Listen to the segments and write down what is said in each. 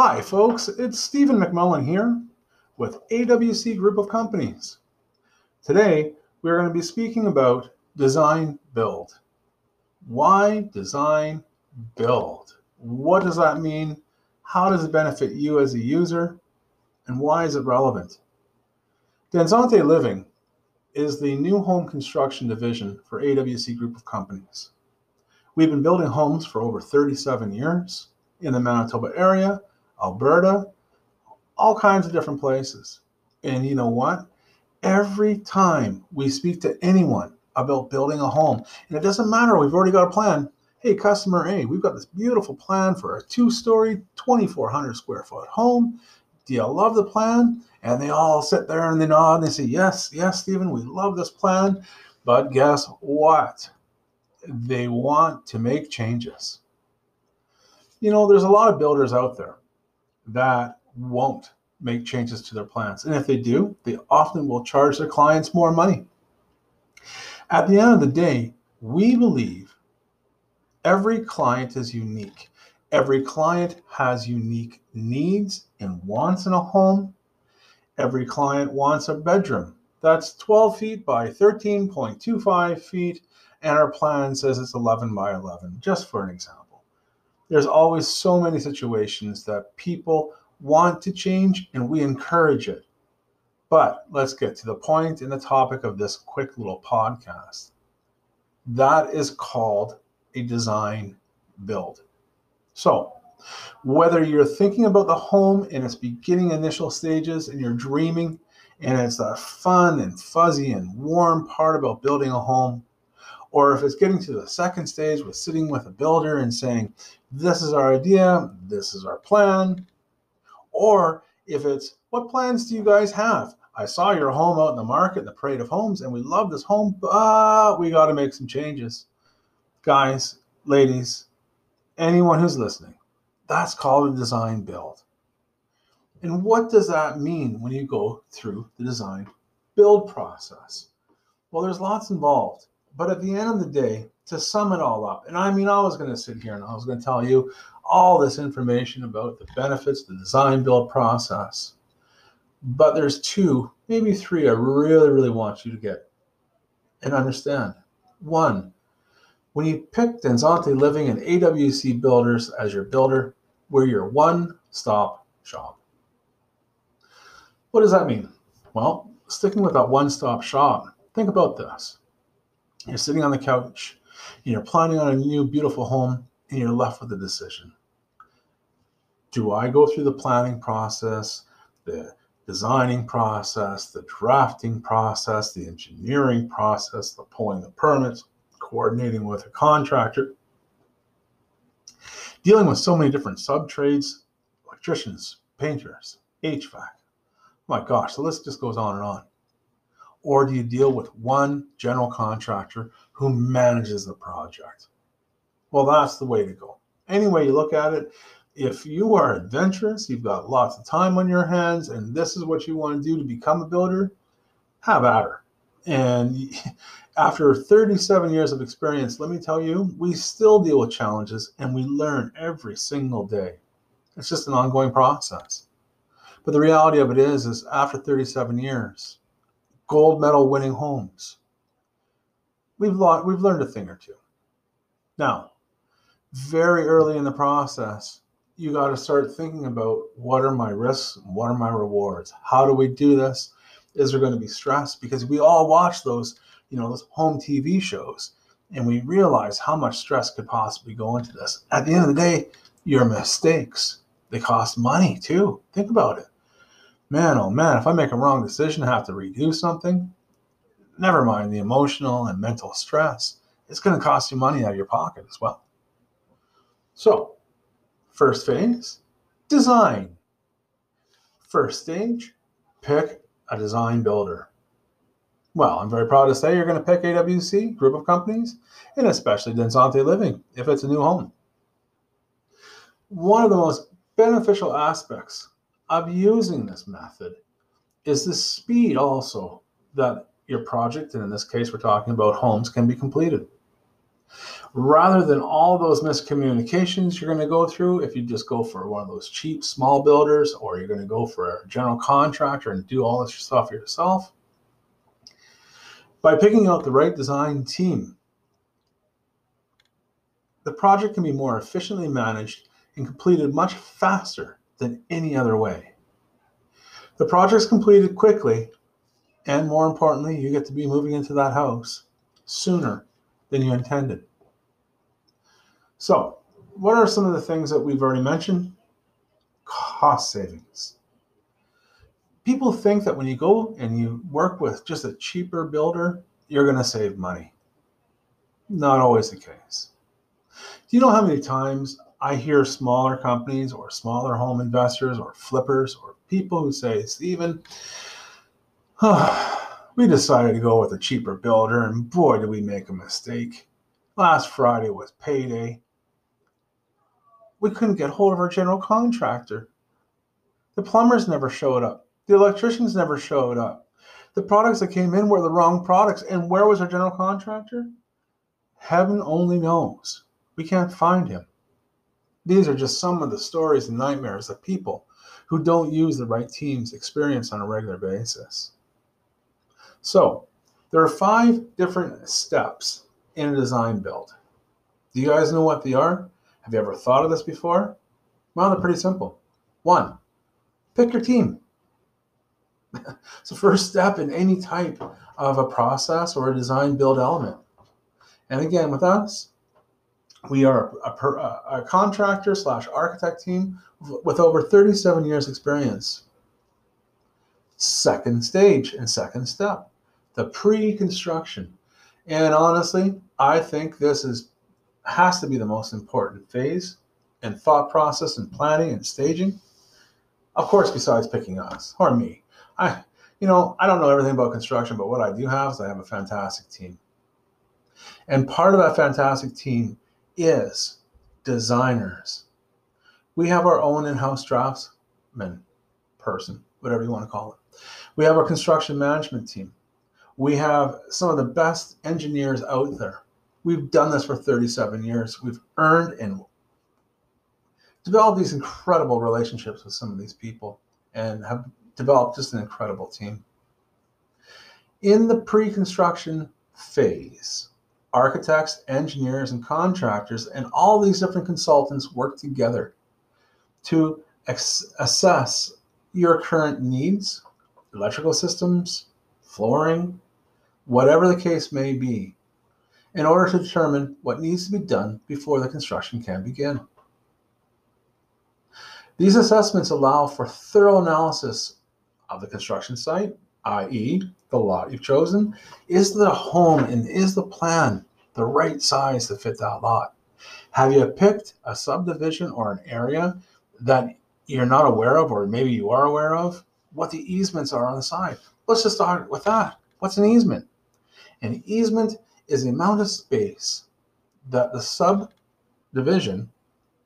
Hi, folks. It's Stephen McMullen here with AWC Group of Companies. Today, we're going to be speaking about design build. Why design build? What does that mean? How does it benefit you as a user? And why is it relevant? Danzante Living is the new home construction division for AWC Group of Companies. We've been building homes for over 37 years in the Manitoba area Alberta, all kinds of different places. And you know what? Every time we speak to anyone about building a home, and it doesn't matter, we've already got a plan. Hey, customer A, we've got this beautiful plan for a two story, 2,400 square foot home. Do you love the plan? And they all sit there and they nod and they say, Yes, yes, Stephen, we love this plan. But guess what? They want to make changes. You know, there's a lot of builders out there that won't make changes to their plans. And if they do, they often will charge their clients more money. At the end of the day, we believe every client is unique. Every client has unique needs and wants in a home. Every client wants a bedroom that's 12 feet by 13.25 feet, and our plan says it's 11 by 11, just for an example there's always so many situations that people want to change and we encourage it. But let's get to the point in the topic of this quick little podcast. That is called a design build. So, whether you're thinking about the home in its beginning initial stages and you're dreaming, and it's that fun and fuzzy and warm part about building a home, or if it's getting to the second stage with sitting with a builder and saying, This is our idea, this is our plan. Or if it's, What plans do you guys have? I saw your home out in the market, the parade of homes, and we love this home, but we got to make some changes. Guys, ladies, anyone who's listening, that's called a design build. And what does that mean when you go through the design build process? Well, there's lots involved. But at the end of the day, to sum it all up, and I mean, I was going to sit here and I was going to tell you all this information about the benefits, the design build process. But there's two, maybe three, I really, really want you to get and understand. One, when you pick Densante Living and AWC Builders as your builder, we're your one stop shop. What does that mean? Well, sticking with that one stop shop, think about this. You're sitting on the couch, and you're planning on a new beautiful home, and you're left with a decision. Do I go through the planning process, the designing process, the drafting process, the engineering process, the pulling the permits, coordinating with a contractor, dealing with so many different sub trades, electricians, painters, HVAC. My gosh, the list just goes on and on. Or do you deal with one general contractor who manages the project? Well, that's the way to go. Any way you look at it, if you are adventurous, you've got lots of time on your hands, and this is what you want to do to become a builder, have at her. And after 37 years of experience, let me tell you, we still deal with challenges and we learn every single day. It's just an ongoing process. But the reality of it is, is after 37 years, gold medal winning homes. We've, we've learned a thing or two. Now, very early in the process, you got to start thinking about what are my risks what are my rewards? How do we do this? Is there going to be stress? Because we all watch those you know those home tv shows and we realize how much stress could possibly go into this. At the end of the day your mistakes they cost money too. Think about it man, oh man, if I make a wrong decision, I have to redo something, never mind the emotional and mental stress, it's going to cost you money out of your pocket as well. So, first phase, design. First stage, pick a design builder. Well, I'm very proud to say you're going to pick AWC, group of companies, and especially Densante Living if it's a new home. One of the most beneficial aspects of using this method is the speed also that your project, and in this case, we're talking about homes, can be completed. Rather than all those miscommunications you're going to go through if you just go for one of those cheap small builders or you're going to go for a general contractor and do all this stuff yourself, by picking out the right design team, the project can be more efficiently managed and completed much faster than any other way. The project's completed quickly, and more importantly, you get to be moving into that house sooner than you intended. So, what are some of the things that we've already mentioned? Cost savings. People think that when you go and you work with just a cheaper builder, you're going to save money. Not always the case. Do you know how many times I hear smaller companies or smaller home investors or flippers or people who say, Stephen, we decided to go with a cheaper builder, and boy, did we make a mistake. Last Friday was payday. We couldn't get hold of our general contractor. The plumbers never showed up. The electricians never showed up. The products that came in were the wrong products. And where was our general contractor? Heaven only knows. We can't find him. These are just some of the stories and nightmares of people who don't use the right teams experience on a regular basis. So, there are five different steps in a design build. Do you guys know what they are? Have you ever thought of this before? Well, they're pretty simple. One, pick your team. it's the first step in any type of a process or a design build element. And again, with us, we are a, a, contractor slash architect team with over 37 years experience. Second stage and second step, the pre-construction. And honestly, I think this is has to be the most important phase and thought process and planning and staging. Of course, besides picking us or me. I you know, I don't know everything about construction, but what I do have is I have a fantastic team. And part of that fantastic team is designers. We have our own in house draftsman person, whatever you want to call it. We have our construction management team. We have some of the best engineers out there. We've done this for 37 years. We've earned and developed these incredible relationships with some of these people and have developed just an incredible team. In the pre construction phase, architects, engineers, and contractors, and all these different consultants work together to ex- assess your current needs, electrical systems, flooring, whatever the case may be, in order to determine what needs to be done before the construction can begin. These assessments allow for thorough analysis of the construction site, i.e., the lot you've chosen? Is the home and is the plan the right size to fit that lot? Have you picked a subdivision or an area that you're not aware of, or maybe you are aware of? What the easements are on the side? Let's just start with that. What's an easement? An easement is the amount of space that the subdivision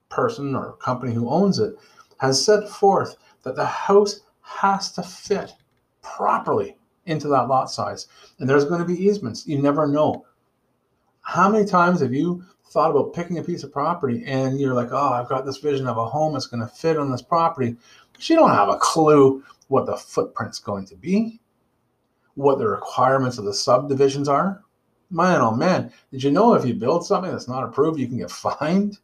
person or company who owns it has set forth that the house has to fit properly into that lot size. And there's going to be easements. You never know. How many times have you thought about picking a piece of property and you're like, oh, I've got this vision of a home that's going to fit on this property, but you don't have a clue what the footprint's going to be, what the requirements of the subdivisions are? Man, oh man, did you know if you build something that's not approved, you can get fined?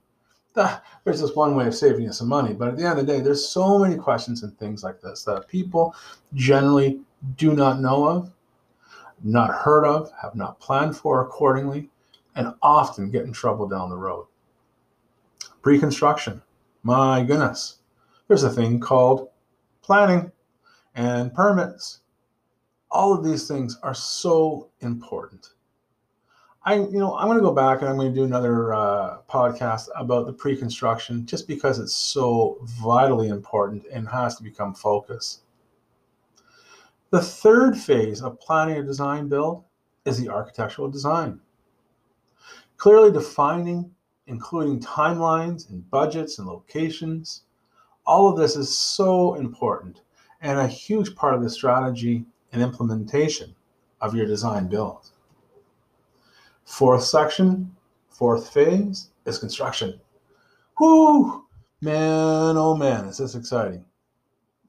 There's just one way of saving you some money. But at the end of the day, there's so many questions and things like this that people generally do not know of, not heard of, have not planned for accordingly, and often get in trouble down the road. Pre construction. My goodness. There's a thing called planning and permits. All of these things are so important. I, you know, I'm going to go back and I'm going to do another uh, podcast about the pre-construction, just because it's so vitally important and has to become focus. The third phase of planning a design build is the architectural design. Clearly defining, including timelines and budgets and locations, all of this is so important and a huge part of the strategy and implementation of your design build. Fourth section, fourth phase is construction. Whoo! Man, oh man, is this exciting.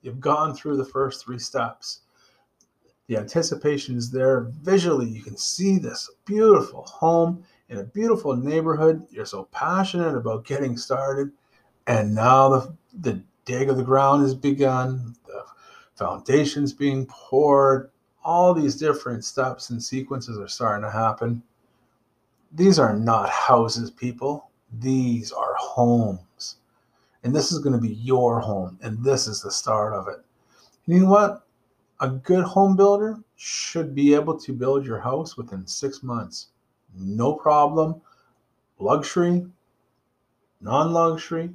You've gone through the first three steps. The anticipation is there. Visually, you can see this beautiful home in a beautiful neighborhood. You're so passionate about getting started. And now the, the dig of the ground has begun, the foundation's being poured, all these different steps and sequences are starting to happen. These are not houses, people. These are homes. And this is going to be your home. And this is the start of it. You know what? A good home builder should be able to build your house within six months. No problem. Luxury, non luxury.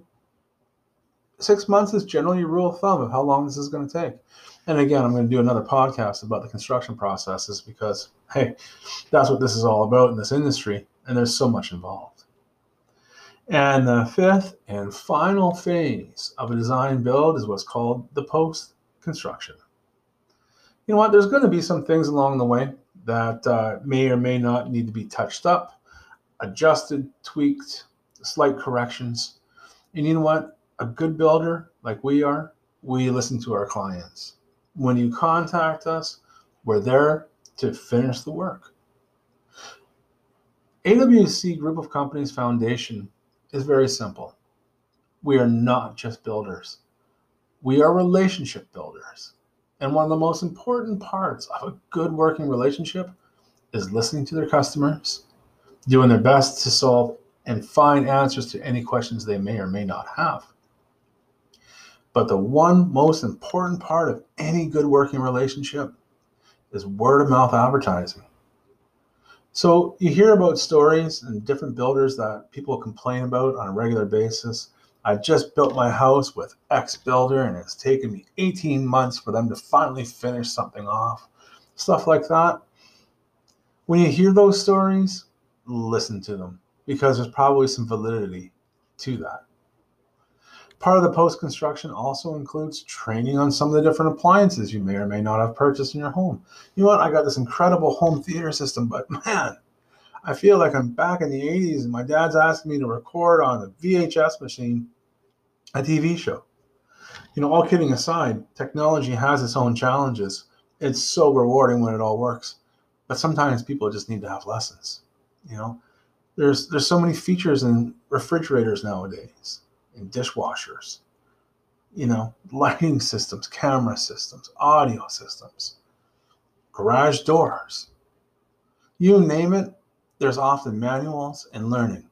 Six months is generally a rule of thumb of how long this is going to take. And again, I'm going to do another podcast about the construction processes because, hey, that's what this is all about in this industry. And there's so much involved. And the fifth and final phase of a design build is what's called the post construction. You know what? There's going to be some things along the way that uh, may or may not need to be touched up, adjusted, tweaked, slight corrections. And you know what? A good builder, like we are, we listen to our clients. When you contact us, we're there to finish the work. AWC Group of Companies Foundation is very simple. We are not just builders, we are relationship builders. And one of the most important parts of a good working relationship is listening to their customers, doing their best to solve and find answers to any questions they may or may not have. But the one most important part of any good working relationship is word of mouth advertising. So you hear about stories and different builders that people complain about on a regular basis. I just built my house with X builder and it's taken me 18 months for them to finally finish something off. Stuff like that. When you hear those stories, listen to them because there's probably some validity to that. Part of the post construction also includes training on some of the different appliances you may or may not have purchased in your home. You know what? I got this incredible home theater system, but man, I feel like I'm back in the 80s and my dad's asking me to record on a VHS machine a TV show. You know, all kidding aside, technology has its own challenges. It's so rewarding when it all works, but sometimes people just need to have lessons. You know, there's there's so many features in refrigerators nowadays in dishwashers, you know, lighting systems, camera systems, audio systems, garage doors. You name it, there's often manuals and learning.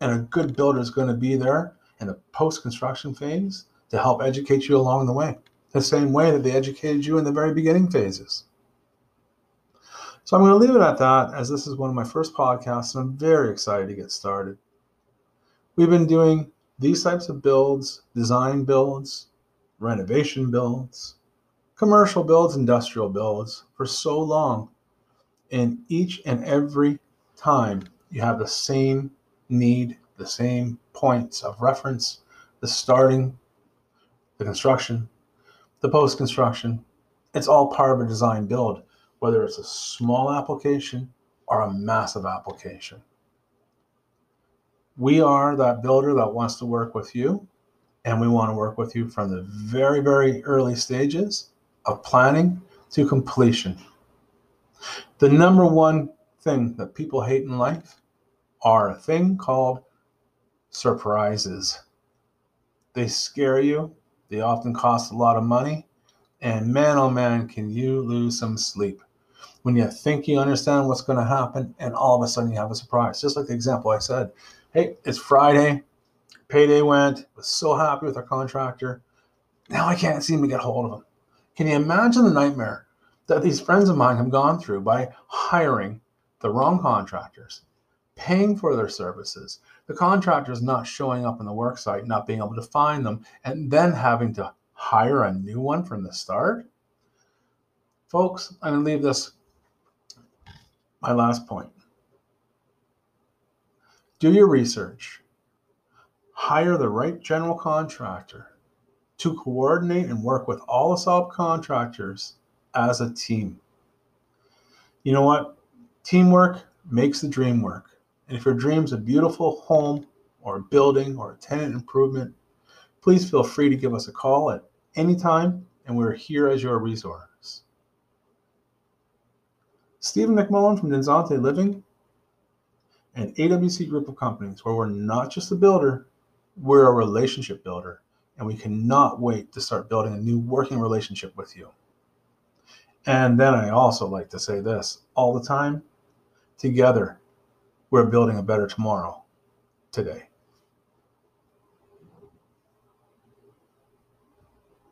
And a good builder is going to be there in the post construction phase to help educate you along the way, the same way that they educated you in the very beginning phases. So I'm going to leave it at that as this is one of my first podcasts and I'm very excited to get started. We've been doing these types of builds, design builds, renovation builds, commercial builds, industrial builds for so long. And each and every time you have the same need, the same points of reference, the starting, the construction, the post construction. It's all part of a design build, whether it's a small application or a massive application. We are that builder that wants to work with you, and we want to work with you from the very, very early stages of planning to completion. The number one thing that people hate in life are a thing called surprises. They scare you, they often cost a lot of money, and man, oh man, can you lose some sleep when you think you understand what's going to happen, and all of a sudden you have a surprise. Just like the example I said hey, it's Friday, payday went, was so happy with our contractor. Now I can't seem to get hold of him. Can you imagine the nightmare that these friends of mine have gone through by hiring the wrong contractors, paying for their services, the contractors not showing up on the work site, not being able to find them, and then having to hire a new one from the start? Folks, I'm going to leave this my last point. Do your research. Hire the right general contractor to coordinate and work with all the subcontractors as a team. You know what? Teamwork makes the dream work. And if your dream is a beautiful home or a building or a tenant improvement, please feel free to give us a call at any time, and we're here as your resource. Stephen McMullen from Denzante Living and AWC Group of Companies, where we're not just a builder, we're a relationship builder, and we cannot wait to start building a new working relationship with you. And then I also like to say this all the time together, we're building a better tomorrow today.